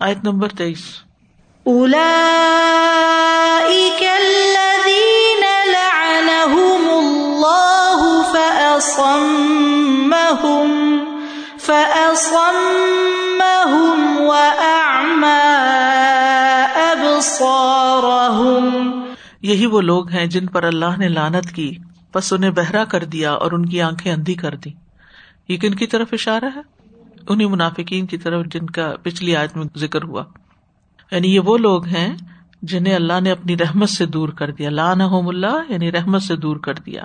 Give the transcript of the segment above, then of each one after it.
آیت نمبر تیئیس۔ یہی وہ لوگ ہیں جن پر اللہ نے لانت کی بس انہیں بہرا کر دیا اور ان کی آنکھیں اندھی کر دی یہ کن کی طرف اشارہ ہے؟ انہیں منافقین کی طرف جن کا پچھلی آیت میں ذکر ہوا۔ یعنی یہ وہ لوگ ہیں جنہیں اللہ نے اپنی رحمت سے دور کر دیا۔ لان اللہ یعنی رحمت سے دور کر دیا۔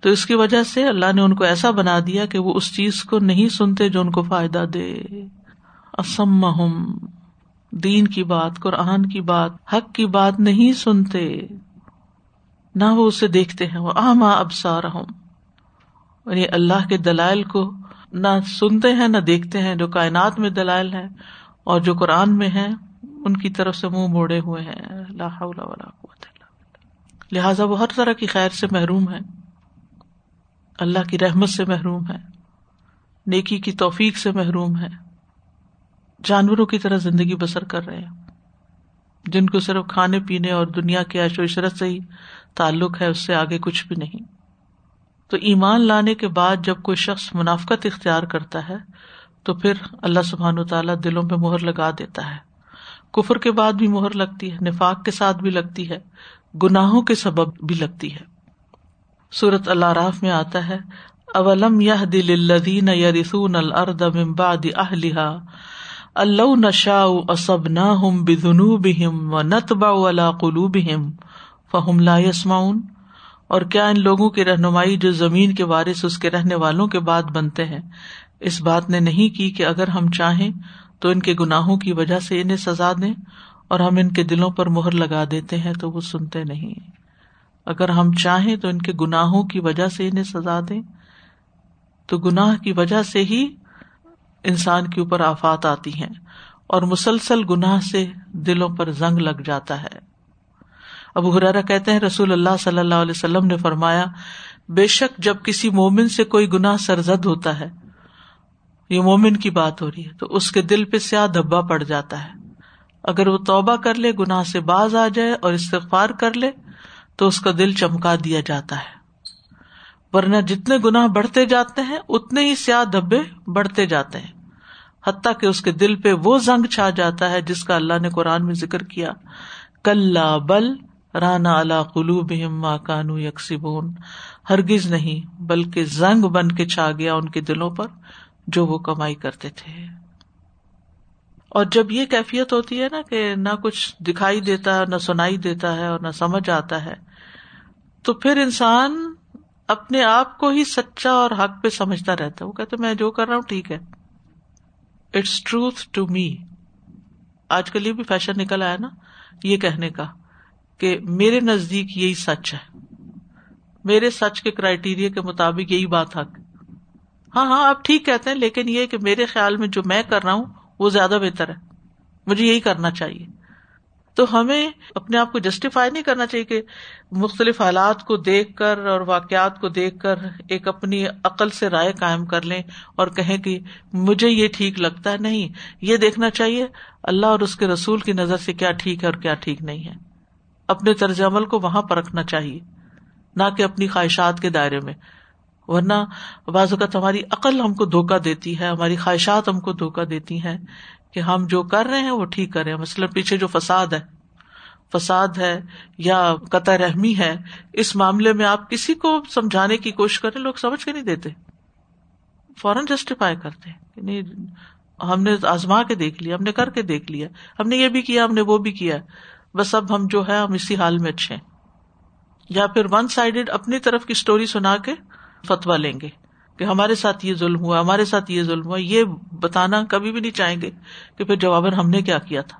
تو اس کی وجہ سے اللہ نے ان کو ایسا بنا دیا کہ وہ اس چیز کو نہیں سنتے جو ان کو فائدہ دے۔ اسم دین کی بات، قرآن کی بات، حق کی بات نہیں سنتے۔ نہ وہ اسے دیکھتے ہیں۔ وہ آما ابسار یعنی اللہ کے دلائل کو نہ سنتے ہیں، نہ دیکھتے ہیں، جو کائنات میں دلائل ہے اور جو قرآن میں ہے ان کی طرف سے منہ موڑے ہوئے ہیں۔ اللہ لہٰذا وہ ہر طرح کی خیر سے محروم ہے اللہ کی رحمت سے محروم ہے نیکی کی توفیق سے محروم ہے جانوروں کی طرح زندگی بسر کر رہے ہیں۔ جن کو صرف کھانے پینے اور دنیا کے عیش و عشرت سے ہی تعلق ہے، اس سے آگے کچھ بھی نہیں۔ تو ایمان لانے کے بعد جب کوئی شخص منافقت اختیار کرتا ہے، تو پھر اللہ سبحان و تعالیٰ دلوں پہ مہر لگا دیتا ہے۔ کفر کے بعد بھی مہر لگتی ہے، نفاق کے ساتھ بھی لگتی ہے، گناہوں کے سبب بھی لگتی ہے۔ سورت اللہ راف میں آتا ہے، اولم یہ دل الدین یا رسون الرد ممباد اہلیہ اللہ نشا اسب نہ ہم بنو بہم و نتبا ولا قلو بہم فہم لا یسماؤن اور کیا ان لوگوں کی رہنمائی جو زمین کے وارث اس کے رہنے والوں کے بعد بنتے ہیں؟ اس بات نے نہیں کی کہ اگر ہم چاہیں تو ان کے گناہوں کی وجہ سے انہیں سزا دیں اور ہم ان کے دلوں پر مہر لگا دیتے ہیں تو وہ سنتے نہیں۔ اگر ہم چاہیں تو ان کے گناہوں کی وجہ سے انہیں سزا دیں۔ تو گناہ کی وجہ سے ہی انسان کے اوپر آفات آتی ہیں اور مسلسل گناہ سے دلوں پر زنگ لگ جاتا ہے۔ ابو حرارا کہتے ہیں، رسول اللہ صلی اللہ علیہ وسلم نے فرمایا، بے شک جب کسی مومن سے کوئی گناہ سرزد ہوتا ہے، یہ مومن کی بات ہو رہی ہے، تو اس کے دل پہ سیاہ دھبا پڑ جاتا ہے۔ اگر وہ توبہ کر لے، گناہ سے باز آ جائے اور استغفار کر لے، تو اس کا دل چمکا دیا جاتا ہے۔ ورنہ جتنے گناہ بڑھتے جاتے ہیں، اتنے ہی سیاہ دھبے بڑھتے جاتے ہیں۔ حتیٰ کہ اس کے دل پہ وہ زنگ چھا جاتا ہے، جس کا اللہ نے قرآن میں ذکر کیا کل بل رانا اللہ قلو بہم ماں کانو یکسیبون ہرگز نہیں، بلکہ زنگ بن کے چھا گیا ان کے دلوں پر جو وہ کمائی کرتے تھے۔ اور جب یہ کیفیت ہوتی ہے نا کہ نہ کچھ دکھائی دیتا ہے، نہ سنائی دیتا ہے اور نہ سمجھ آتا ہے، تو پھر انسان اپنے آپ کو ہی سچا اور حق پہ سمجھتا رہتا ہے۔ وہ کہتے میں جو کر رہا ہوں ٹھیک ہے۔ اٹس ٹروتھ ٹو می آج کل یہ بھی فیشن نکل آیا نا، یہ کہنے کا۔ کہ میرے نزدیک یہی سچ ہے۔ میرے سچ کے کرائٹیریا کے مطابق یہی بات حق ہاں ہاں آپ ٹھیک کہتے ہیں، لیکن یہ کہ میرے خیال میں جو میں کر رہا ہوں، وہ زیادہ بہتر ہے۔ مجھے یہی کرنا چاہیے۔ تو ہمیں اپنے آپ کو جسٹیفائی نہیں کرنا چاہیے کہ مختلف حالات کو دیکھ کر اور واقعات کو دیکھ کر ایک اپنی عقل سے رائے قائم کر لیں اور کہیں کہ مجھے یہ ٹھیک لگتا ہے۔ نہیں، یہ دیکھنا چاہیے اللہ اور اس کے رسول کی نظر سے کیا ٹھیک ہے اور کیا ٹھیک نہیں ہے۔ اپنے طرز عمل کو وہاں پر رکھنا چاہیے، نہ کہ اپنی خواہشات کے دائرے میں۔ ورنہ بعض اوقات ہماری عقل ہم کو دھوکا دیتی ہے، ہماری خواہشات ہم کو دھوکا دیتی ہیں کہ ہم جو کر رہے ہیں وہ ٹھیک کر رہے ہیں مثلاً پیچھے جو فساد ہے فساد ہے یا قطع رحمی ہے، اس معاملے میں آپ کسی کو سمجھانے کی کوشش کریں، لوگ سمجھ کے نہیں دیتے۔ فوراً جسٹیفائی کرتے نہیں، ہم نے آزما کے دیکھ لیا، ہم نے کر کے دیکھ لیا، ہم نے یہ بھی کیا، ہم نے وہ بھی کیا۔ بس اب ہم جو ہے، ہم اسی حال میں اچھے یا پھر ون سائڈیڈ اپنی طرف کی اسٹوری سنا کے فتوا لیں گے کہ ہمارے ساتھ یہ ظلم ہوا، ہمارے ساتھ یہ ظلم ہوا، یہ بتانا کبھی بھی نہیں چاہیں گے کہ پھر جواباً ہم نے کیا کیا تھا۔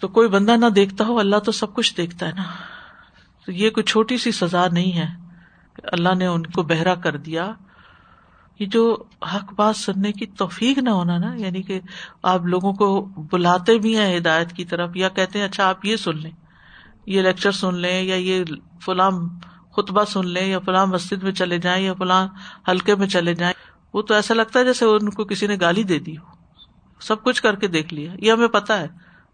تو کوئی بندہ نہ دیکھتا ہو، اللہ تو سب کچھ دیکھتا ہے نا۔ تو یہ کوئی چھوٹی سی سزا نہیں ہے۔ اللہ نے ان کو بہرا کر دیا۔ یہ جو حق بات سننے کی توفیق نہ ہونا نا یعنی کہ آپ لوگوں کو بلاتے بھی ہیں ہدایت کی طرف یا کہتے ہیں اچھا آپ یہ سن لیں، یہ لیکچر سن لیں یا یہ فلاں خطبہ سن لیں یا فلاں مسجد میں چلے جائیں یا فلاں حلقے میں چلے جائیں، وہ تو ایسا لگتا ہے جیسے ان کو کسی نے گالی دے دی ہو۔ سب کچھ کر کے دیکھ لیا۔ یہ ہمیں پتا ہے۔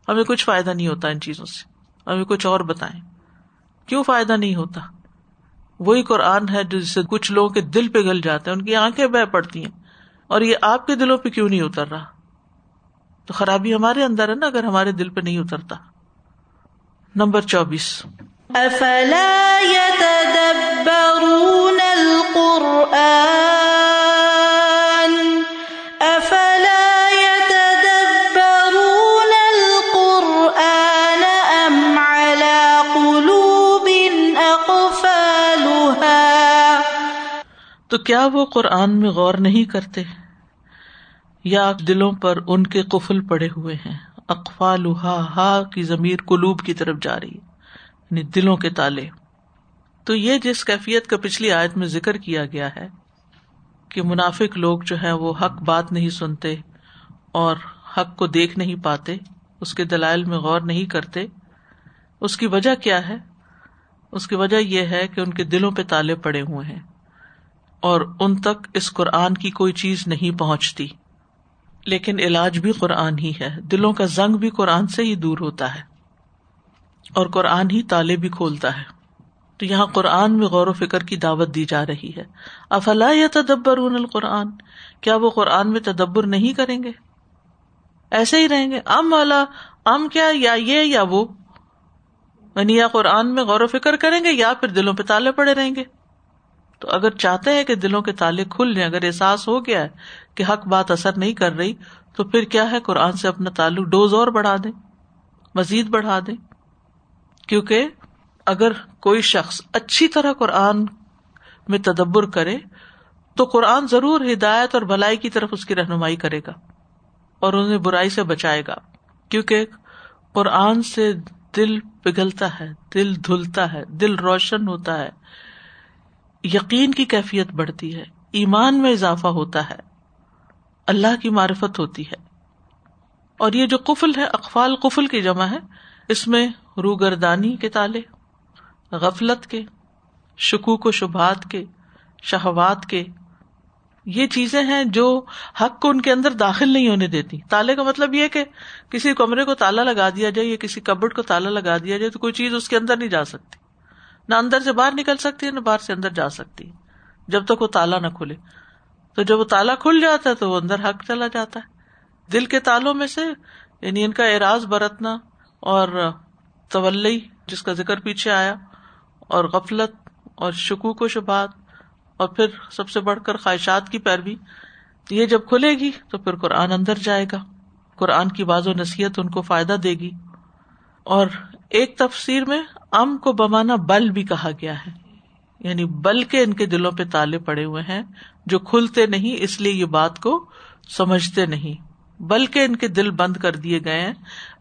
ہمیں کچھ فائدہ نہیں ہوتا ان چیزوں سے۔ ہمیں کچھ اور بتائیں۔ کیوں فائدہ نہیں ہوتا؟ وہی قرآن ہے جس سے کچھ لوگوں کے دل پہ گل جاتے ہیں، ان کی آنکھیں بہ پڑتی ہیں۔ اور یہ آپ کے دلوں پہ کیوں نہیں اتر رہا؟ تو خرابی ہمارے اندر ہے نا، اگر ہمارے دل پہ نہیں اترتا۔ نمبر چوبیس۔ تو کیا وہ قرآن میں غور نہیں کرتے؟ یا دلوں پر ان کے قفل پڑے ہوئے ہیں۔ اقفا لوہا ہا کی ضمیر قلوب کی طرف جا رہی ہے یعنی دلوں کے تالے۔ تو یہ جس کیفیت کا پچھلی آیت میں ذکر کیا گیا ہے کہ منافق لوگ جو ہے وہ حق بات نہیں سنتے اور حق کو دیکھ نہیں پاتے، اس کے دلائل میں غور نہیں کرتے، اس کی وجہ کیا ہے؟ اس کی وجہ یہ ہے کہ ان کے دلوں پہ تالے پڑے ہوئے ہیں۔ اور ان تک اس قرآن کی کوئی چیز نہیں پہنچتی۔ لیکن علاج بھی قرآن ہی ہے۔ دلوں کا زنگ بھی قرآن سے ہی دور ہوتا ہے۔ اور قرآن ہی تالے بھی کھولتا ہے۔ تو یہاں قرآن میں غور و فکر کی دعوت دی جا رہی ہے۔ افلا یا تدبر القرآن؟ کیا وہ قرآن میں تدبر نہیں کریں گے؟ ایسے ہی رہیں گے۔ ام والا، ام کیا، یا یہ یا وہ؟ یعنی یا قرآن میں غور و فکر کریں گے یا پھر دلوں پہ تالے پڑے رہیں گے۔ تو اگر چاہتے ہیں کہ دلوں کے تالے کھل جائیں، اگر احساس ہو گیا ہے کہ حق بات اثر نہیں کر رہی، تو پھر کیا ہے؟ قرآن سے اپنا تعلق ڈوز اور بڑھا دیں، مزید بڑھا دیں۔ کیونکہ اگر کوئی شخص اچھی طرح قرآن میں تدبر کرے، تو قرآن ضرور ہدایت اور بھلائی کی طرف اس کی رہنمائی کرے گا اور انہیں برائی سے بچائے گا۔ کیونکہ قرآن سے دل پگھلتا ہے، دل دھلتا ہے، دل روشن ہوتا ہے۔ یقین کی کیفیت بڑھتی ہے، ایمان میں اضافہ ہوتا ہے، اللہ کی معرفت ہوتی ہے۔ اور یہ جو قفل ہے، اقفال قفل کی جمع ہے، اس میں روگردانی کے تالے، غفلت کے، شکوک و شبہات کے، شہوات کے، یہ چیزیں ہیں جو حق کو ان کے اندر داخل نہیں ہونے دیتی۔ تالے کا مطلب یہ کہ کسی کمرے کو تالا لگا دیا جائے یا کسی کبڈ کو تالا لگا دیا جائے تو کوئی چیز اس کے اندر نہیں جا سکتی۔ نہ اندر سے باہر نکل سکتی ہے، نہ باہر سے اندر جا سکتی جب تک وہ تالا نہ کھلے۔ تو جب وہ تالا کھل جاتا ہے تو وہ اندر حق چلا جاتا ہے۔ دل کے تالوں میں سے یعنی ان کا اعراض برتنا اور طولی جس کا ذکر پیچھے آیا، اور غفلت اور شکوک و شبات اور پھر سب سے بڑھ کر خواہشات کی پیروی۔ یہ جب کھلے گی تو پھر قرآن اندر جائے گا۔ قرآن کی باز و نصیحت ان کو فائدہ دے گی۔ اور ایک تفسیر میں ام کو بمانا بل بھی کہا گیا ہے۔ یعنی بل کے ان کے دلوں پہ تالے پڑے ہوئے ہیں جو کھلتے نہیں، اس لیے یہ بات کو سمجھتے نہیں۔ بلکہ ان کے دل بند کر دیے گئے ہیں،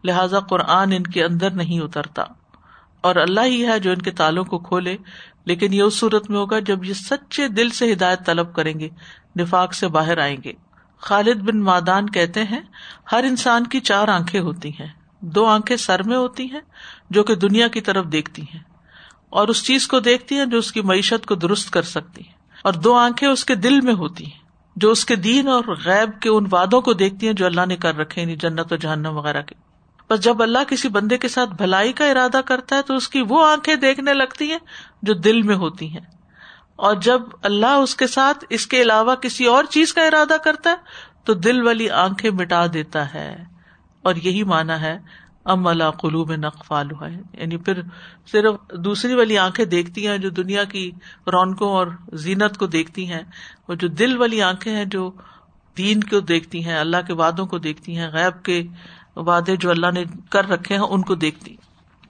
لہذا قرآن ان کے اندر نہیں اترتا۔ اور اللہ ہی ہے جو ان کے تالوں کو کھولے۔ لیکن یہ اس صورت میں ہوگا جب یہ سچے دل سے ہدایت طلب کریں گے، نفاق سے باہر آئیں گے۔ خالد بن مادان کہتے ہیں، ہر انسان کی چار آنکھیں ہوتی ہیں۔ دو آنکھیں سر میں ہوتی ہیں جو کہ دنیا کی طرف دیکھتی ہیں اور اس چیز کو دیکھتی ہیں جو اس کی معیشت کو درست کر سکتی ہیں اور دو آنکھیں اس کے دل میں ہوتی ہیں جو اس کے دین اور غیب کے ان وادوں کو دیکھتی ہیں جو اللہ نے کر رکھے یعنی جنت و جہنم وغیرہ کے۔ بس جب اللہ کسی بندے کے ساتھ بھلائی کا ارادہ کرتا ہے تو اس کی وہ آنکھیں دیکھنے لگتی ہیں جو دل میں ہوتی ہیں۔ اور جب اللہ اس کے ساتھ اس کے علاوہ کسی اور چیز کا ارادہ کرتا ہے تو دل والی آنکھیں مٹا دیتا ہے۔ اور یہی مانا ہے ام اللہ قلوب نقفال ہے۔ یعنی پھر صرف دوسری والی آنکھیں دیکھتی ہیں جو دنیا کی رونقوں اور زینت کو دیکھتی ہیں، اور جو دل والی آنکھیں ہیں جو دین کو دیکھتی ہیں، اللہ کے وادوں کو دیکھتی ہیں، غیب کے وعدے جو اللہ نے کر رکھے ہیں، ان کو دیکھتی۔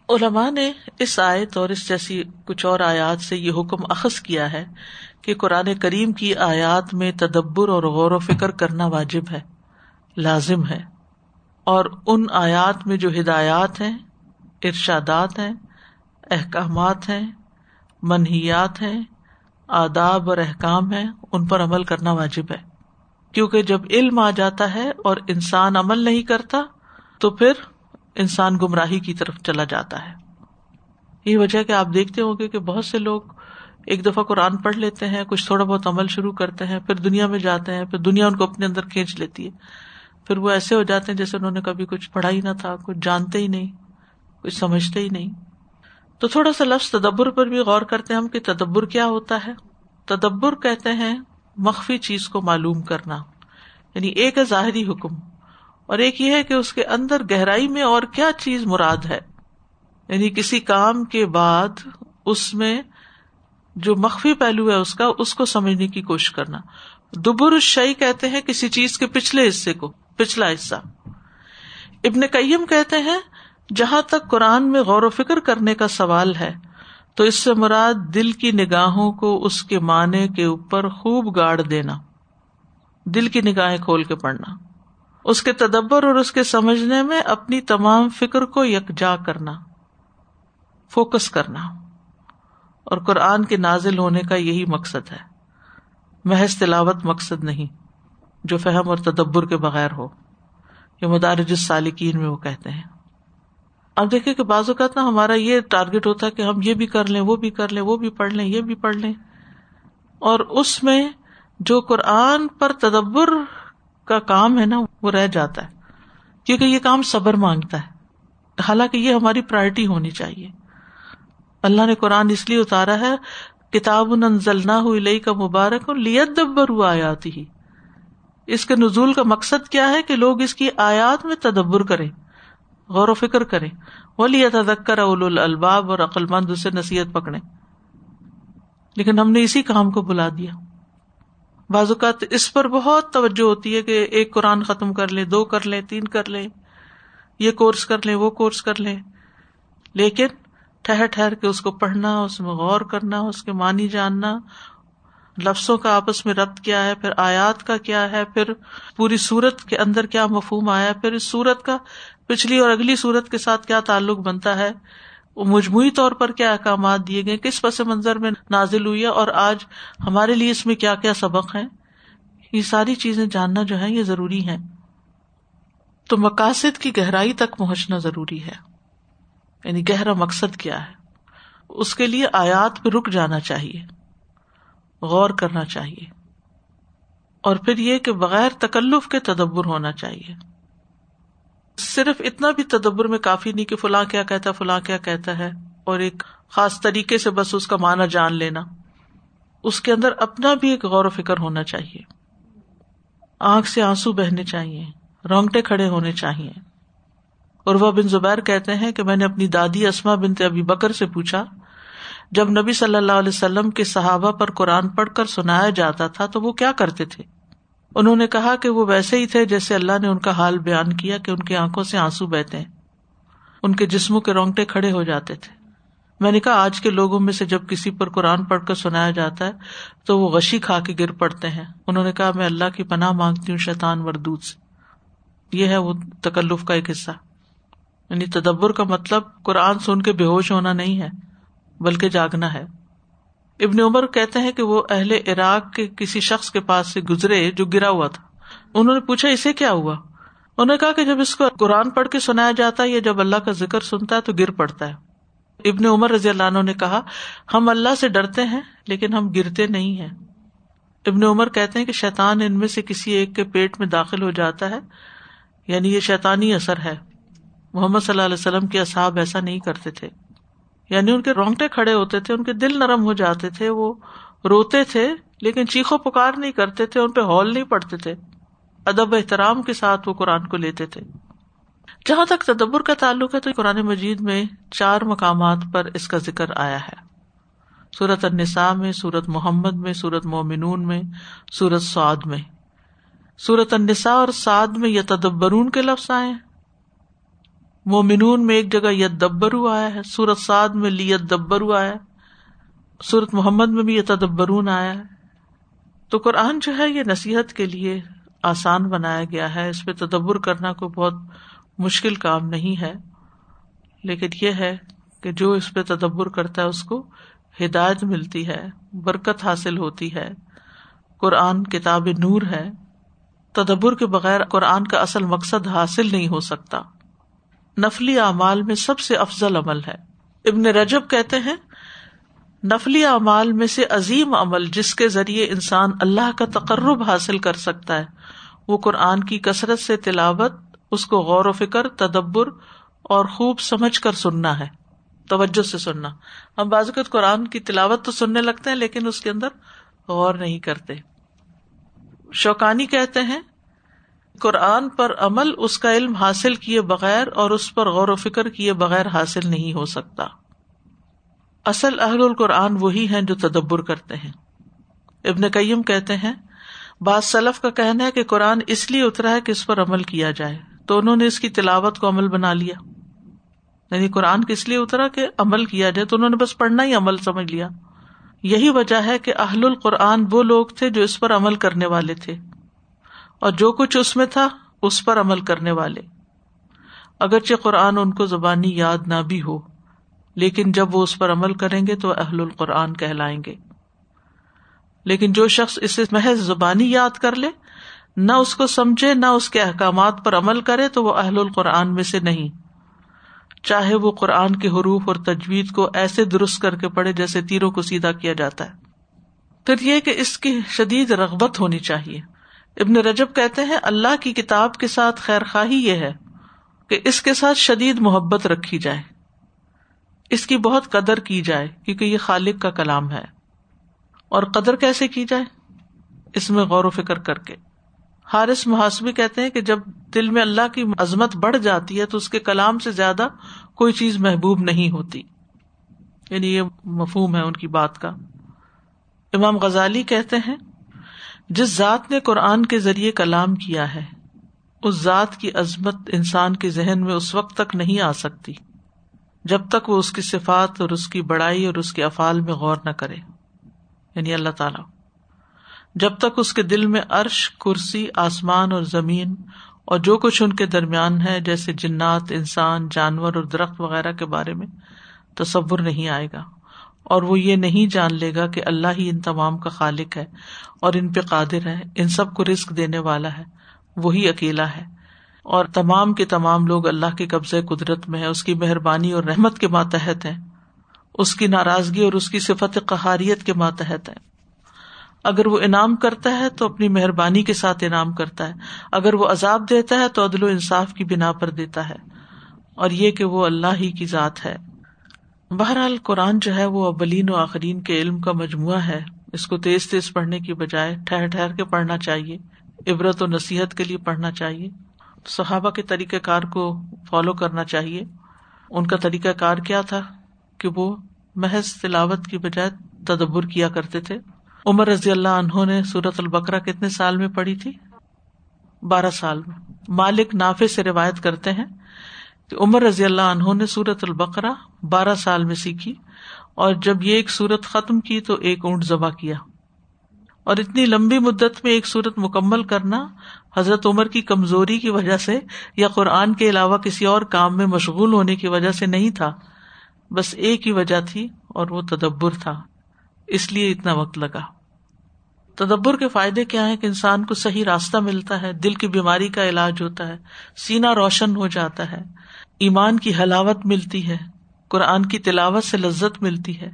علماء نے اس آیت اور اس جیسی کچھ اور آیات سے یہ حکم اخذ کیا ہے کہ قرآن کریم کی آیات میں تدبر اور غور و فکر کرنا واجب ہے، لازم ہے۔ اور ان آیات میں جو ہدایات ہیں، ارشادات ہیں، احکامات ہیں منحیات ہیں، آداب اور احکام ہیں، ان پر عمل کرنا واجب ہے۔ کیونکہ جب علم آ جاتا ہے اور انسان عمل نہیں کرتا، تو پھر انسان گمراہی کی طرف چلا جاتا ہے۔ یہ وجہ کہ آپ دیکھتے ہوں گے کہ بہت سے لوگ ایک دفعہ قرآن پڑھ لیتے ہیں، کچھ تھوڑا بہت عمل شروع کرتے ہیں، پھر دنیا میں جاتے ہیں، پھر دنیا ان کو اپنے اندر کھینچ لیتی ہے۔ پھر وہ ایسے ہو جاتے ہیں جیسے انہوں نے کبھی کچھ پڑھا ہی نہ تھا، کچھ جانتے ہی نہیں، کچھ سمجھتے ہی نہیں۔ تو تھوڑا سا لفظ تدبر پر بھی غور کرتے ہیں ہم کہ تدبر کیا ہوتا ہے؟ تدبر کہتے ہیں مخفی چیز کو معلوم کرنا یعنی ایک ہے ظاہری حکم، اور ایک یہ ہے کہ اس کے اندر گہرائی میں اور کیا چیز مراد ہے۔ یعنی کسی کام کے بعد اس میں جو مخفی پہلو ہے اس کا، اس کو سمجھنے کی کوشش کرنا۔ دبر الشعی کہتے ہیں کسی چیز کے پچھلے حصے کو۔ پچھلا حصہ۔ ابن کئیم کہتے ہیں، جہاں تک قرآن میں غور و فکر کرنے کا سوال ہے، تو اس سے مراد دل کی نگاہوں کو اس کے معنی کے اوپر خوب گاڑ دینا۔ دل کی نگاہیں کھول کے پڑھنا۔ اس کے تدبر اور اس کے سمجھنے میں اپنی تمام فکر کو یکجا کرنا۔ فوکس کرنا۔ اور قرآن کے نازل ہونے کا یہی مقصد ہے۔ محض تلاوت مقصد نہیں۔ جو فہم اور تدبر کے بغیر ہو یہ مدارج السالکین میں وہ کہتے ہیں۔ اب دیکھیں کہ بعض اوقات نا ہمارا یہ ٹارگیٹ ہوتا ہے کہ ہم یہ بھی کر لیں، وہ بھی کر لیں، وہ بھی پڑھ لیں، یہ بھی پڑھ لیں۔ اور اس میں جو قرآن پر تدبر کا کام ہے نا، وہ رہ جاتا ہے۔ کیونکہ یہ کام صبر مانگتا ہے۔ حالانکہ یہ ہماری پرائرٹی ہونی چاہیے۔ اللہ نے قرآن اس لیے اتارا ہے، کتاب ہوئی کا مبارک لیت دبر ہوا آیات ہی اس کے نزول کا مقصد کیا ہے کہ لوگ اس کی آیات میں تدبر کریں، غور و فکر کریں۔ وہ لیا تدکر اول الباب اور عقل مند اسے نصیحت پکڑے لیکن ہم نے اسی کام کو بلا دیا۔ بعض اوقات اس پر بہت توجہ ہوتی ہے کہ ایک قرآن ختم کر لیں، دو کر لیں، تین کر لیں، یہ کورس کر لیں، وہ کورس کر لیں۔ لیکن ٹھہر ٹھہر کے اس کو پڑھنا، اس میں غور کرنا، اس کے معنی جاننا لفظوں کا آپس میں ربط کیا ہے، پھر آیات کا کیا ہے، پھر پوری سورت کے اندر کیا مفہوم آیا، پھر اس سورت کا پچھلی اور اگلی سورت کے ساتھ کیا تعلق بنتا ہے، وہ مجموعی طور پر کیا احکامات دیے گئے، کس پس منظر میں نازل ہوئی ہے، اور آج ہمارے لیے اس میں کیا کیا سبق ہے یہ ساری چیزیں جاننا جو ہے یہ ضروری ہے تو مقاصد کی گہرائی تک پہنچنا ضروری ہے۔ یعنی گہرا مقصد کیا ہے؟ اس کے لیے آیات پہ رک جانا چاہیے۔ غور کرنا چاہیے۔ اور پھر یہ کہ بغیر تکلف کے تدبر ہونا چاہیے۔ صرف اتنا بھی تدبر میں کافی نہیں کہ فلاں کیا کہتا فلاں کیا کہتا ہے، اور ایک خاص طریقے سے بس اس کا معنی جان لینا۔ اس کے اندر اپنا بھی ایک غور و فکر ہونا چاہیے۔ آنکھ سے آنسو بہنے چاہیے، رونگٹے کھڑے ہونے چاہیے۔ اور وہ بن زبیر کہتے ہیں کہ میں نے اپنی دادی اسما بن ابھی بکر سے پوچھا جب نبی صلی اللہ علیہ وسلم کے صحابہ پر قرآن پڑھ کر سنایا جاتا تھا تو وہ کیا کرتے تھے؟ انہوں نے کہا کہ وہ ویسے ہی تھے جیسے اللہ نے ان کا حال بیان کیا کہ ان کی آنکھوں سے آنسو بہتے ہیں، ان کے جسموں کے رونگٹے کھڑے ہو جاتے تھے۔ میں نے کہا، آج کے لوگوں میں سے جب کسی پر قرآن پڑھ کر سنایا جاتا ہے تو وہ غشی کھا کے گر پڑتے ہیں۔ انہوں نے کہا، میں اللہ کی پناہ مانگتی ہوں شیطان وردود سے۔ یہ ہے وہ تکلف کا ایک حصہ۔ یعنی تدبر کا مطلب قرآن سن کے بے ہوش ہونا نہیں ہے۔ بلکہ جاگنا ہے۔ ابن عمر کہتے ہیں کہ وہ اہل عراق کے کسی شخص کے پاس سے گزرے جو گرا ہوا تھا۔ انہوں نے پوچھا، اسے کیا ہوا؟ انہوں نے کہا کہ جب اس کو قرآن پڑھ کے سنایا جاتا ہے یا جب اللہ کا ذکر سنتا ہے تو گر پڑتا ہے۔ ابن عمر رضی اللہ عنہ نے کہا، ہم اللہ سے ڈرتے ہیں لیکن ہم گرتے نہیں ہیں۔ ابن عمر کہتے ہیں کہ شیطان ان میں سے کسی ایک کے پیٹ میں داخل ہو جاتا ہے۔ یعنی یہ شیطانی اثر ہے۔ محمد صلی اللہ علیہ وسلم کے اصحاب ایسا نہیں کرتے تھے۔ یعنی ان کے رونگٹے کھڑے ہوتے تھے، ان کے دل نرم ہو جاتے تھے، وہ روتے تھے، لیکن چیخو پکار نہیں کرتے تھے، ان پہ ہال نہیں پڑتے تھے۔ ادب احترام کے ساتھ وہ قرآن کو لیتے تھے۔ جہاں تک تدبر کا تعلق ہے، تو قرآن مجید میں چار مقامات پر اس کا ذکر آیا ہے۔ سورت النساء میں سورت محمد میں سورت مومنون میں سورت سعد میں۔ سورت النساء اور سعد میں یہ تدبرون کے لفظ آئے۔ مومنون میں ایک جگہ ید دبر آیا ہے، سورت سعد میں لیت دبر آیا سورت محمد میں بھی یہ تدبرون آیا ہے۔ تو قرآن جو ہے یہ نصیحت کے لیے آسان بنایا گیا ہے، اس پہ تدبر کرنا کوئی بہت مشکل کام نہیں ہے۔ لیکن یہ ہے کہ جو اس پہ تدبر کرتا ہے، اس کو ہدایت ملتی ہے، برکت حاصل ہوتی ہے۔ قرآن کتاب نور ہے۔ تدبر کے بغیر قرآن کا اصل مقصد حاصل نہیں ہو سکتا۔ نفلی اعمال میں سب سے افضل عمل ہے۔ ابن رجب کہتے ہیں، نفلی اعمال میں سے عظیم عمل جس کے ذریعے انسان اللہ کا تقرب حاصل کر سکتا ہے، وہ قرآن کی کثرت سے تلاوت، اس کو غور و فکر، تدبر اور خوب سمجھ کر سننا ہے۔ توجہ سے سننا۔ ہم بعض اوقات قرآن کی تلاوت تو سننے لگتے ہیں، لیکن اس کے اندر غور نہیں کرتے۔ شوقانی کہتے ہیں قرآن پر عمل اس کا علم حاصل کیے بغیر اور اس پر غور و فکر کیے بغیر حاصل نہیں ہو سکتا۔ اصل اہل القرآن وہی ہیں جو تدبر کرتے ہیں۔ ابن کئیم کہتے ہیں، بعض سلف کا کہنا ہے کہ قرآن اس لیے اترا ہے کہ اس پر عمل کیا جائے۔ تو انہوں نے اس کی تلاوت کو عمل بنا لیا۔ یعنی قرآن کس لیے اترا کہ عمل کیا جائے، تو انہوں نے بس پڑھنا ہی عمل سمجھ لیا۔ یہی وجہ ہے کہ اہل القرآن وہ لوگ تھے جو اس پر عمل کرنے والے تھے۔ اور جو کچھ اس میں تھا، اس پر عمل کرنے والے۔ اگرچہ قرآن ان کو زبانی یاد نہ بھی ہو، لیکن جب وہ اس پر عمل کریں گے تو اہل القرآن کہلائیں گے۔ لیکن جو شخص اسے محض زبانی یاد کر لے، نہ اس کو سمجھے، نہ اس کے احکامات پر عمل کرے، تو وہ اہل القرآن میں سے نہیں۔ چاہے وہ قرآن کے حروف اور تجویز کو ایسے درست کر کے پڑھے جیسے تیروں کو سیدھا کیا جاتا ہے۔ پھر یہ کہ اس کی شدید رغبت ہونی چاہیے۔ ابن رجب کہتے ہیں، اللہ کی کتاب کے ساتھ خیر خواہی یہ ہے کہ اس کے ساتھ شدید محبت رکھی جائے۔ اس کی بہت قدر کی جائے، کیونکہ یہ خالق کا کلام ہے۔ اور قدر کیسے کی جائے؟ اس میں غور و فکر کر کے۔ حارث محاسبی کہتے ہیں کہ جب دل میں اللہ کی عظمت بڑھ جاتی ہے تو اس کے کلام سے زیادہ کوئی چیز محبوب نہیں ہوتی۔ یعنی یہ مفہوم ہے ان کی بات کا۔ امام غزالی کہتے ہیں جس ذات نے قرآن کے ذریعے کلام کیا ہے، اس ذات کی عظمت انسان کے ذہن میں اس وقت تک نہیں آ سکتی، جب تک وہ اس کی صفات اور اس کی بڑائی اور اس کے افعال میں غور نہ کرے۔ یعنی اللہ تعالی، جب تک اس کے دل میں عرش، کرسی، آسمان اور زمین اور جو کچھ ان کے درمیان ہے، جیسے جنات، انسان، جانور اور درخت وغیرہ کے بارے میں تصور نہیں آئے گا۔ اور وہ یہ نہیں جان لے گا کہ اللہ ہی ان تمام کا خالق ہے اور ان پہ قادر ہے، ان سب کو رسک دینے والا ہے، وہی اکیلا ہے۔ اور تمام کے تمام لوگ اللہ کے قبضے قدرت میں ہے اس کی مہربانی اور رحمت کے ماتحت ہے اس کی ناراضگی اور اس کی صفت قہاریت کے ماتحت ہے اگر وہ انعام کرتا ہے تو اپنی مہربانی کے ساتھ انعام کرتا ہے۔ اگر وہ عذاب دیتا ہے تو عدل و انصاف کی بنا پر دیتا ہے۔ اور یہ کہ وہ اللہ ہی کی ذات ہے۔ بہرحال قرآن جو ہے وہ ابلین و آخرین کے علم کا مجموعہ ہے۔ اس کو تیز تیز پڑھنے کی بجائے ٹھہر ٹھہر کے پڑھنا چاہیے۔ عبرت و نصیحت کے لیے پڑھنا چاہیے۔ صحابہ کے طریقہ کار کو فالو کرنا چاہیے۔ ان کا طریقہ کار کیا تھا کہ وہ محض تلاوت کی بجائے تدبر کیا کرتے تھے۔ عمر رضی اللہ عنہ نے سورت البکرا کتنے سال میں پڑھی تھی؟ بارہ سال میں۔ مالک نافے سے روایت کرتے ہیں عمر رضی اللہ عنہ نے سورت البقرا بارہ سال میں سیکھی اور جب یہ ایک سورت ختم کی تو ایک اونٹ ذبح کیا۔ اور اتنی لمبی مدت میں ایک سورت مکمل کرنا حضرت عمر کی کمزوری کی وجہ سے یا قرآن کے علاوہ کسی اور کام میں مشغول ہونے کی وجہ سے نہیں تھا، بس ایک ہی وجہ تھی اور وہ تدبر تھا۔ اس لیے اتنا وقت لگا۔ تدبر کے فائدے کیا ہے کہ انسان کو صحیح راستہ ملتا ہے، دل کی بیماری کا علاج ہوتا ہے سینا روشن ہو جاتا ہے ایمان کی حلاوت ملتی ہے، قرآن کی تلاوت سے لذت ملتی ہے،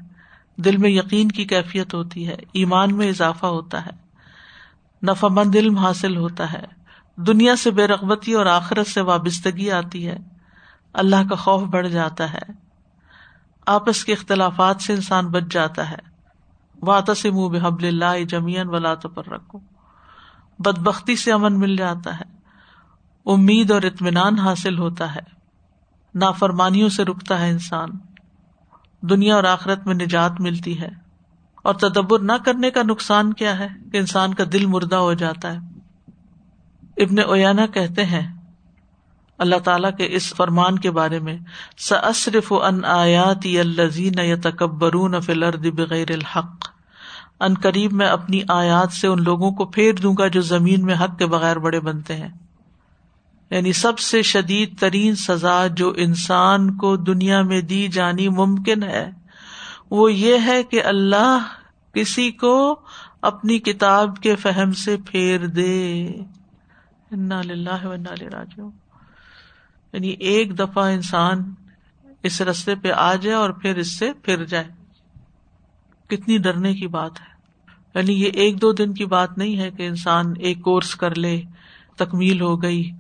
دل میں یقین کی کیفیت ہوتی ہے، ایمان میں اضافہ ہوتا ہے، نفع مند علم حاصل ہوتا ہے، دنیا سے بے رغبتی اور آخرت سے وابستگی آتی ہے، اللہ کا خوف بڑھ جاتا ہے، آپس کے اختلافات سے انسان بچ جاتا ہے واتا سے منہ بحب اللہ جمیان ولا تو پر رکھو بد بختی سے امن مل جاتا ہے، امید اور اطمینان حاصل ہوتا ہے۔ نافرمانیوں سے رکتا ہے انسان۔ دنیا اور آخرت میں نجات ملتی ہے۔ اور تدبر نہ کرنے کا نقصان کیا ہے؟ کہ انسان کا دل مردہ ہو جاتا ہے۔ ابن اویانا کہتے ہیں، اللہ تعالی کے اس فرمان کے بارے میں سصرف ان آیات الزین یا تکبرون فلرد بغیر الحق۔ ان قریب میں اپنی آیات سے ان لوگوں کو پھیر دوں گا جو زمین میں حق کے بغیر بڑے بنتے ہیں۔ یعنی سب سے شدید ترین سزا جو انسان کو دنیا میں دی جانی ممکن ہے، وہ یہ ہے کہ اللہ کسی کو اپنی کتاب کے فہم سے پھیر دے۔ راج یعنی ایک دفعہ انسان اس رستے پہ آ جائے اور پھر اس سے پھر جائے۔ کتنی ڈرنے کی بات ہے۔ یعنی یہ ایک دو دن کی بات نہیں ہے کہ انسان ایک کورس کر لے، تکمیل ہو گئی۔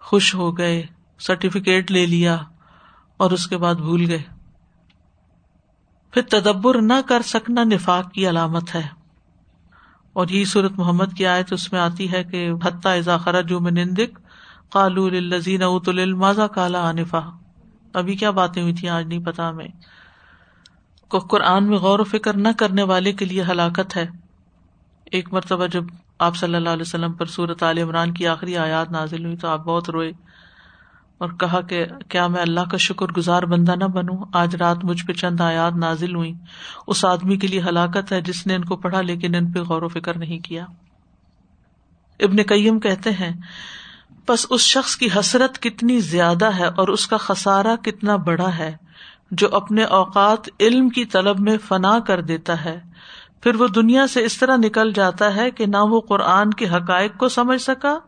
خوش ہو گئے سرٹیفکیٹ لے لیا اور اس کے بعد بھول گئے۔ پھر تدبر نہ کر سکنا نفاق کی علامت ہے۔ اور یہی صورت محمد کی آئے تو اس میں آتی ہے کہ، حتیٰ اضاخرا جو میں نندک کالو الزین ات المازا کالا عنفا ابھی کیا باتیں ہوئی تھی آج نہیں پتا ہمیں۔ قرآن میں غور و فکر نہ کرنے والے کے لیے ہلاکت ہے۔ ایک مرتبہ جب آپ صلی اللہ علیہ وسلم پر صورت عال عمران کی آخری آیات نازل ہوئی تو آپ بہت روئے اور کہا کہ کیا میں اللہ کا شکر گزار بندہ نہ بنوں؟ آج رات مجھ پہ چند آیات نازل ہوئی اس آدمی کے لیے ہلاکت ہے جس نے ان کو پڑھا لیکن ان پہ غور و فکر نہیں کیا۔ ابن کئیم کہتے ہیں بس اس شخص کی حسرت کتنی زیادہ ہے اور اس کا خسارا کتنا بڑا ہے جو اپنے اوقات علم کی طلب میں فنا کر دیتا ہے۔ پھر وہ دنیا سے اس طرح نکل جاتا ہے کہ نہ وہ قرآن کے حقائق کو سمجھ سکا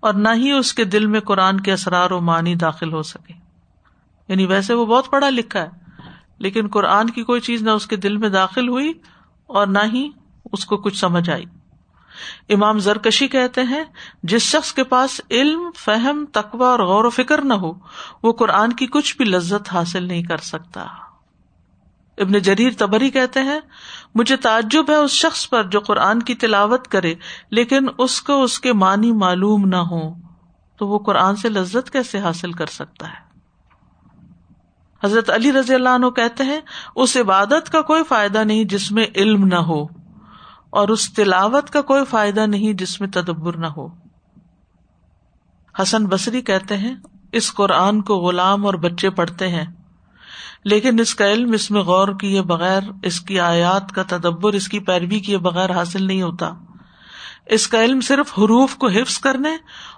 اور نہ ہی اس کے دل میں قرآن کے اسرار و معنی داخل ہو سکے۔ یعنی ویسے وہ بہت پڑھا لکھا ہے، لیکن قرآن کی کوئی چیز نہ اس کے دل میں داخل ہوئی اور نہ ہی اس کو کچھ سمجھ آئی۔ امام زرکشی کہتے ہیں، جس شخص کے پاس علم، فہم تقوا اور غور و فکر نہ ہو، وہ قرآن کی کچھ بھی لذت حاصل نہیں کر سکتا۔ ابن جریر تبری کہتے ہیں، مجھے تعجب ہے اس شخص پر جو قرآن کی تلاوت کرے، لیکن اس کو اس کے معنی معلوم نہ ہو تو وہ قرآن سے لذت کیسے حاصل کر سکتا ہے؟ حضرت علی رضی اللہ عنہ کہتے ہیں، اس عبادت کا کوئی فائدہ نہیں جس میں علم نہ ہو، اور اس تلاوت کا کوئی فائدہ نہیں جس میں تدبر نہ ہو۔ حسن بصری کہتے ہیں، اس قرآن کو غلام اور بچے پڑھتے ہیں۔ لیکن اس کا علم اس میں غور کیے بغیر، اس کی آیات کا تدبر، اس کی پیروی کیے بغیر حاصل نہیں ہوتا۔ اس کا علم صرف حروف کو حفظ کرنے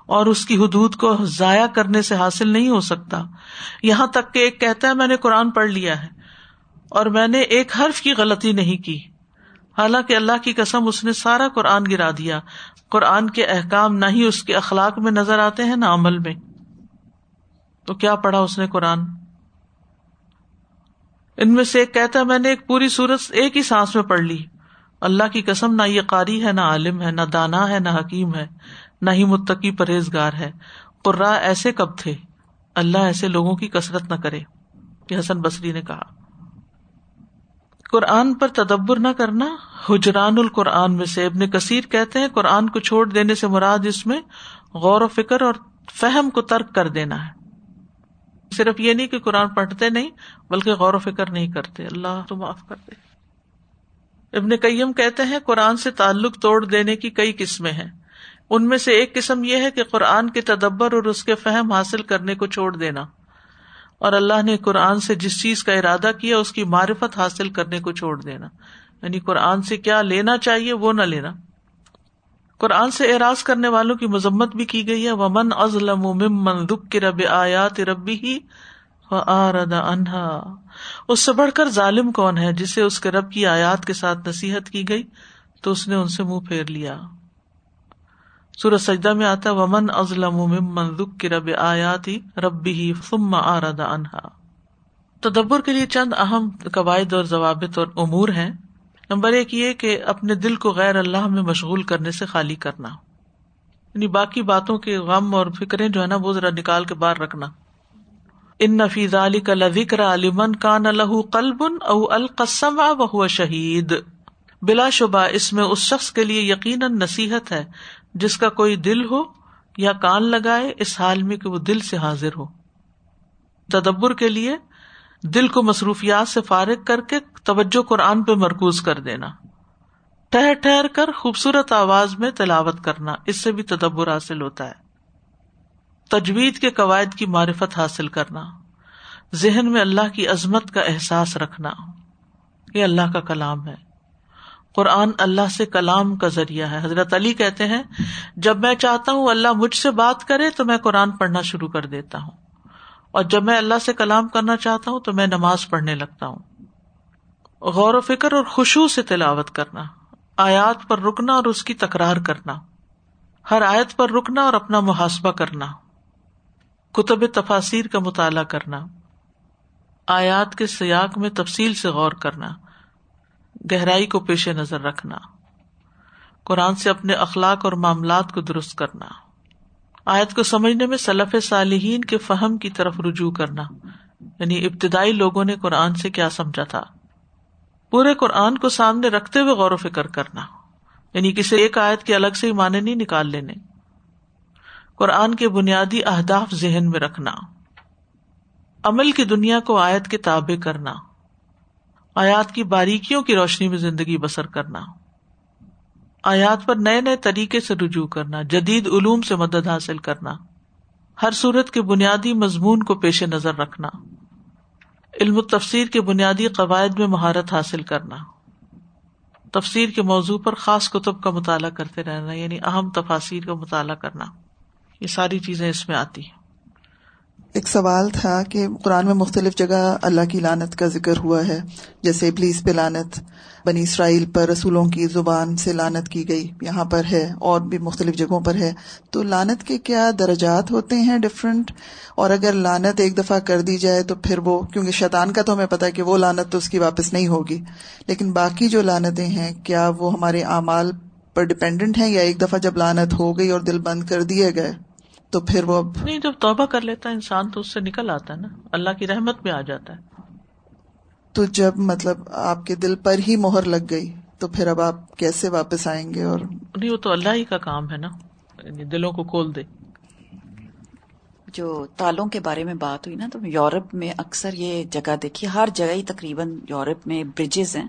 اور اس کی حدود کو ضائع کرنے سے حاصل نہیں ہو سکتا۔ یہاں تک کہ ایک کہتا ہے، میں نے قرآن پڑھ لیا ہے اور میں نے ایک حرف کی غلطی نہیں کی۔ حالانکہ اللہ کی قسم، اس نے سارا قرآن گرا دیا۔ قرآن کے احکام نہ ہی اس کے اخلاق میں نظر آتے ہیں، نہ عمل میں۔ تو کیا پڑھا اس نے قرآن؟ ان میں سے ایک کہتا ہے، میں نے ایک پوری سورت ایک ہی سانس میں پڑھ لی۔ اللہ کی قسم، نہ یہ قاری ہے، نہ عالم ہے، نہ دانا ہے، نہ حکیم ہے، نہ ہی متقی پرہیزگار ہے۔ قرا ایسے کب تھے؟ اللہ ایسے لوگوں کی کسرت نہ کرے۔ یہ حسن بصری نے کہا۔ قرآن پر تدبر نہ کرنا، حجران القرآن میں سے۔ ابن کثیر کہتے ہیں، قرآن کو چھوڑ دینے سے مراد اس میں غور و فکر اور فہم کو ترک کر دینا ہے۔ صرف یہ نہیں کہ قرآن پڑھتے نہیں، بلکہ غور و فکر نہیں کرتے۔ اللہ تو معاف کر دے۔ ابن کئیم کہتے ہیں، قرآن سے تعلق توڑ دینے کی کئی قسمیں ہیں۔ ان میں سے ایک قسم یہ ہے کہ قرآن کے تدبر اور اس کے فہم حاصل کرنے کو چھوڑ دینا۔ اور اللہ نے قرآن سے جس چیز کا ارادہ کیا، اس کی معرفت حاصل کرنے کو چھوڑ دینا۔ یعنی قرآن سے کیا لینا چاہیے، وہ نہ لینا۔ قرآن سے اعراض کرنے والوں کی مذمت بھی کی گئی ہے۔ ومن ازلم ممن دکھ کے رب آیات ربی ہی انہا اس سے بڑھ کر ظالم کون ہے جسے اس کے رب کی آیات کے ساتھ نصیحت کی گئی؟ تو اس نے ان سے منہ پھیر لیا۔ سورج سجدہ میں آتا ومن ازلم ممن دکھ کے رب آیات ربی ہی فم آرد انہا تدبر کے لیے چند اہم قواعد اور ضوابط اور امور ہیں۔ نمبر ایک یہ کہ اپنے دل کو غیر اللہ میں مشغول کرنے سے خالی کرنا۔ یعنی باقی باتوں کے غم اور فکریں جو ہے نا، وہ ذرا نکال کے باہر رکھنا۔ ان نفیز علی کا لذکر علیمن کان الح قلبن او القسم و شہید بلا شبہ، اس میں اس شخص کے لیے یقیناً نصیحت ہے، جس کا کوئی دل ہو یا کان لگائے، اس حال میں کہ وہ دل سے حاضر ہو۔ تدبر کے لیے دل کو مصروفیات سے فارغ کر کے توجہ قرآن پہ مرکوز کر دینا۔ ٹہر ٹہر کر خوبصورت آواز میں تلاوت کرنا، اس سے بھی تدبر حاصل ہوتا ہے۔ تجوید کے قواعد کی معرفت حاصل کرنا۔ ذہن میں اللہ کی عظمت کا احساس رکھنا۔ یہ اللہ کا کلام ہے۔ قرآن اللہ سے کلام کا ذریعہ ہے۔ حضرت علی کہتے ہیں، جب میں چاہتا ہوں اللہ مجھ سے بات کرے تو میں قرآن پڑھنا شروع کر دیتا ہوں۔ اور جب میں اللہ سے کلام کرنا چاہتا ہوں تو میں نماز پڑھنے لگتا ہوں۔ غور و فکر اور خوشبو سے تلاوت کرنا، آیات پر رکنا اور اس کی تکرار کرنا، ہر آیت پر رکنا اور اپنا محاسبہ کرنا، کتب تفاصیر کا مطالعہ کرنا، آیات کے سیاق میں تفصیل سے غور کرنا، گہرائی کو پیش نظر رکھنا، قرآن سے اپنے اخلاق اور معاملات کو درست کرنا۔ آیت کو سمجھنے میں صلف صالحین کے فہم کی طرف رجوع کرنا یعنی ابتدائی لوگوں نے قرآن سے کیا سمجھا تھا؟ پورے قرآن کو سامنے رکھتے ہوئے غور و فکر کرنا یعنی کسی ایک آیت کے الگ سے ہی معنی نہیں نکال لینے۔ قرآن کے بنیادی اہداف ذہن میں رکھنا۔ عمل کی دنیا کو آیت کے تابع کرنا۔ آیات کی باریکیوں کی روشنی میں زندگی بسر کرنا۔ آیات پر نئے نئے طریقے سے رجوع کرنا، جدید علوم سے مدد حاصل کرنا، ہر صورت کے بنیادی مضمون کو پیش نظر رکھنا، علم و تفسیر کے بنیادی قواعد میں مہارت حاصل کرنا، تفسیر کے موضوع پر خاص کتب کا مطالعہ کرتے رہنا یعنی اہم تفاصیر کا مطالعہ کرنا، یہ ساری چیزیں اس میں آتی ہیں۔ ایک سوال تھا کہ قرآن میں مختلف جگہ اللہ کی لانت کا ذکر ہوا ہے۔ جیسے ابلیس پہ لانت بنی اسرائیل پر رسولوں کی زبان سے لانت کی گئی یہاں پر ہے اور بھی مختلف جگہوں پر ہے۔ تو لانت کے کیا درجات ہوتے ہیں ڈفرینٹ اور اگر لانت ایک دفعہ کر دی جائے تو پھر وہ، کیونکہ شیطان کا تو ہمیں پتا کہ وہ لانت تو اس کی واپس نہیں ہوگی۔ لیکن باقی جو لانتیں ہیں، کیا وہ ہمارے اعمال پر ڈپینڈنٹ ہیں یا ایک دفعہ جب لانت ہو گئی اور دل بند کر دیے گئے تو پھر وہ نہیں جب توبہ کر لیتا ہے انسان تو اس سے نکل آتا ہے نا۔ اللہ کی رحمت میں آ جاتا ہے۔ تو جب مطلب آپ کے دل پر ہی مہر لگ گئی تو پھر اب آپ کیسے واپس آئیں گے؟ اور نہیں وہ تو اللہ ہی کا کام ہے نا۔ یعنی دلوں کو کھول دے۔ جو تالوں کے بارے میں بات ہوئی نا تو یورپ میں اکثر یہ جگہ دیکھی۔ ہر جگہ ہی تقریباً یورپ میں برجز ہیں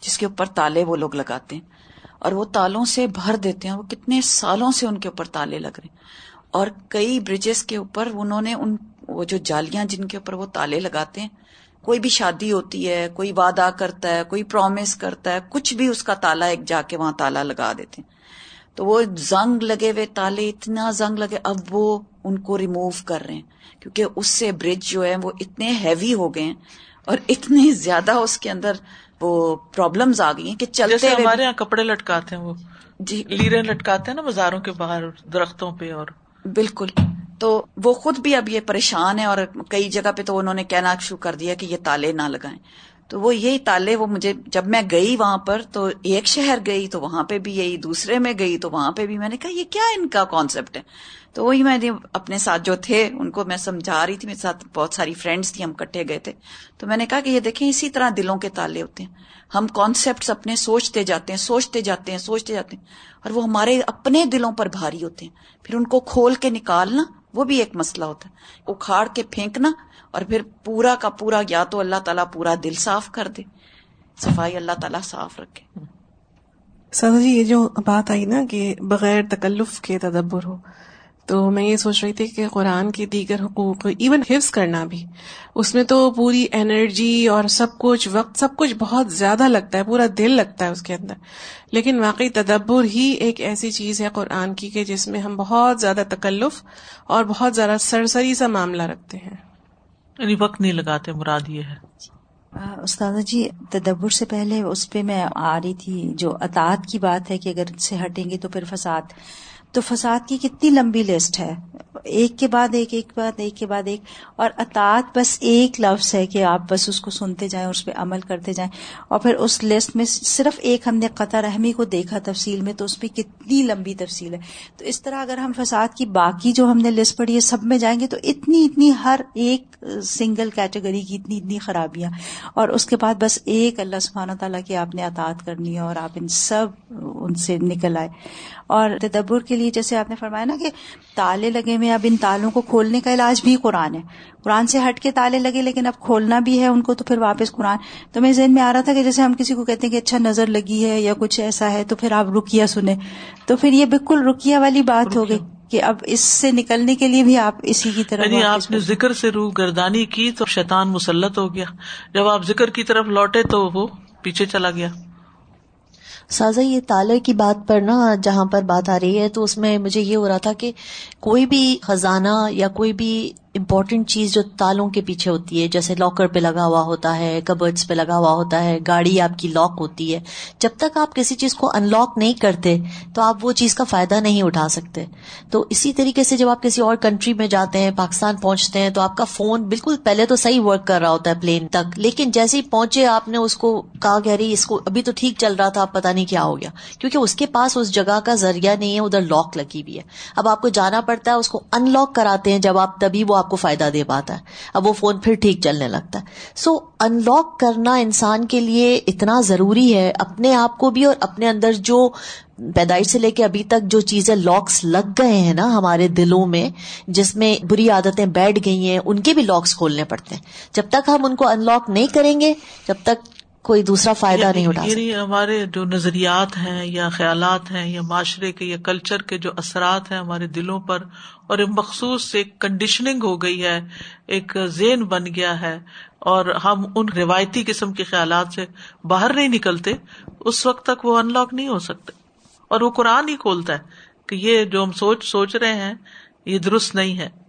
جس کے اوپر تالے وہ لوگ لگاتے ہیں۔ اور وہ تالوں سے بھر دیتے ہیں وہ کتنے سالوں سے ان کے اوپر تالے لگ رہے ہیں۔ اور کئی برجز کے اوپر انہوں نے ان وہ جو جالیاں جن کے اوپر وہ تالے لگاتے ہیں کوئی بھی شادی ہوتی ہے کوئی وعدہ کرتا ہے کوئی پرومس کرتا ہے کچھ بھی اس کا تالا ایک جا کے وہاں تالا لگا دیتے ہیں۔ تو وہ زنگ لگے ہوئے تالے اتنا زنگ لگے اب وہ ان کو ریموو کر رہے ہیں۔ کیونکہ اس سے برج جو ہے وہ اتنے ہیوی ہو گئے ہیں اور اتنی زیادہ اس کے اندر وہ پرابلمس آ گئی ہیں کہ چلتے ہمارے یہاں کپڑے لٹکاتے ہیں وہ۔ جی۔ لیرے لٹکاتے ہیں نا بازاروں کے باہر درختوں پہ اور بالکل۔ تو وہ خود بھی اب یہ پریشان ہے اور کئی جگہ پہ تو انہوں نے کہنا شروع کر دیا کہ یہ تالے نہ لگائیں۔ تو وہ یہی تالے وہ مجھے جب میں گئی وہاں پر تو ایک شہر گئی تو وہاں پہ بھی یہی دوسرے میں گئی تو وہاں پہ بھی میں نے کہا یہ کیا ان کا کانسیپٹ ہے؟ تو وہی میں نے اپنے ساتھ جو تھے ان کو میں سمجھا رہی تھی، میرے ساتھ بہت ساری فرینڈس تھی ہم کٹھے گئے تھے۔ تو میں نے کہا کہ یہ دیکھیں اسی طرح دلوں کے تالے ہوتے ہیں۔ ہم کانسیپٹ اپنے سوچتے جاتے ہیں، سوچتے جاتے ہیں، سوچتے جاتے ہیں۔ اور وہ ہمارے اپنے دلوں پر بھاری ہوتے ہیں۔ پھر ان کو کھول کے نکالنا وہ بھی ایک مسئلہ ہوتا ہے۔ اکھاڑ کے پھینکنا اور پھر پورا کا پورا یا تو اللہ تعالیٰ پورا دل صاف کر دے۔ صفائی اللہ تعالیٰ صاف رکھے۔ سادہ جی یہ جو بات آئی نا کہ بغیر تکلف کے تدبر ہو تو میں یہ سوچ رہی تھی کہ قرآن کے دیگر حقوق ایون حفظ کرنا بھی اس میں تو پوری انرجی اور سب کچھ وقت سب کچھ بہت زیادہ لگتا ہے پورا دل لگتا ہے اس کے اندر۔ لیکن واقعی تدبر ہی ایک ایسی چیز ہے قرآن کی کہ جس میں ہم بہت زیادہ تکلف اور بہت زیادہ سرسری سا معاملہ رکھتے ہیں۔ یعنی وقت نہیں لگاتے مراد یہ ہے۔ استاد جی تدبر سے پہلے اس پہ میں آ رہی تھی جو اطاعت کی بات ہے کہ اگر سے ہٹیں گے تو پھر فساد۔ تو فساد کی کتنی لمبی لسٹ ہے۔ ایک کے بعد ایک ایک بعد ایک کے بعد ایک۔ اور اطاعت بس ایک لفظ ہے کہ آپ بس اس کو سنتے جائیں، اور اس پہ عمل کرتے جائیں۔ اور پھر اس لسٹ میں صرف ایک ہم نے قطع رحمی کو دیکھا تفصیل میں، تو اس میں کتنی لمبی تفصیل ہے۔ تو اس طرح اگر ہم فساد کی باقی جو ہم نے لسٹ پڑھی ہے، سب میں جائیں گے تو اتنی اتنی ہر ایک سنگل کیٹیگری کی اتنی اتنی خرابیاں۔ اور اس کے بعد بس ایک اللہ سبحانہ تعالیٰ کی آپ نے اطاعت کرنی ہے، اور آپ ان سب ان سے نکل آئے۔ اور تدبر کے لیے جیسے آپ نے فرمایا نا کہ تالے لگے ہوئے اب ان تالوں کو کھولنے کا علاج بھی قرآن ہے۔ قرآن سے ہٹ کے تالے لگے لیکن اب کھولنا بھی ہے ان کو تو پھر واپس قرآن۔ تو میرے ذہن میں آ رہا تھا کہ جیسے ہم کسی کو کہتے ہیں کہ اچھا نظر لگی ہے یا کچھ ایسا ہے تو پھر آپ رکیا سنیں۔ تو پھر یہ بالکل رکیا والی بات ہو گئی کہ اب اس سے نکلنے کے لیے بھی آپ اسی کی طرف یعنی آپ نے ذکر سے روح گردانی کی تو شیطان مسلط ہو گیا۔ جب آپ ذکر کی طرف لوٹے تو وہ پیچھے چلا گیا۔ سازا، یہ تالے کی بات پر نا جہاں پر بات آ رہی ہے، تو اس میں مجھے یہ ہو رہا تھا کہ کوئی بھی خزانہ یا کوئی بھی امپورٹنٹ چیز جو تالوں کے پیچھے ہوتی ہے، جیسے لاکر پہ لگا ہوا ہوتا ہے کبرڈس پہ لگا ہوا ہوتا ہے، گاڑی آپ کی لاک ہوتی ہے۔ جب تک آپ کسی چیز کو ان لاک نہیں کرتے، تو آپ وہ چیز کا فائدہ نہیں اٹھا سکتے۔ تو اسی طریقے سے جب آپ کسی اور کنٹری میں جاتے ہیں، پاکستان پہنچتے ہیں، تو آپ کا فون بالکل پہلے تو صحیح ورک کر رہا ہوتا ہے پلین تک۔ لیکن جیسے ہی پہنچے، آپ نے اس کو کہا کہہ رہی اس کو ابھی تو ٹھیک چل رہا تھا پتا نہیں کیا ہو گیا۔ کیونکہ اس کے پاس اس جگہ کا ذریعہ نہیں ہے، ادھر لاک لگی ہوئی ہے۔ اب آپ کو جانا پڑتا ہے، اس کو ان لاک کراتے ہیں۔ جب آپ تبھی وہ آپ کو فائدہ دے پاتا ہے۔ اب وہ فون پھر ٹھیک چلنے لگتا ہے۔ سو ان لاک کرنا انسان کے لیے اتنا ضروری ہے، اپنے آپ کو بھی اور اپنے اندر جو پیدائش سے لے کے ابھی تک جو چیزیں لاکس لگ گئے ہیں نا ہمارے دلوں میں، جس میں بری عادتیں بیٹھ گئی ہیں، ان کے بھی لاکس کھولنے پڑتے ہیں۔ جب تک ہم ان کو ان لاک نہیں کریں گے، جب تک کوئی دوسرا فائدہ یعنی نہیں اٹھا یعنی ہمارے جو نظریات ہیں یا خیالات ہیں یا معاشرے کے یا کلچر کے جو اثرات ہیں ہمارے دلوں پر اور مخصوص ایک کنڈیشننگ ہو گئی ہے ایک زین بن گیا ہے اور ہم ان روایتی قسم کے خیالات سے باہر نہیں نکلتے اس وقت تک وہ ان لاک نہیں ہو سکتے۔ اور وہ قرآن ہی کھولتا ہے کہ یہ جو ہم سوچ سوچ رہے ہیں یہ درست نہیں ہے۔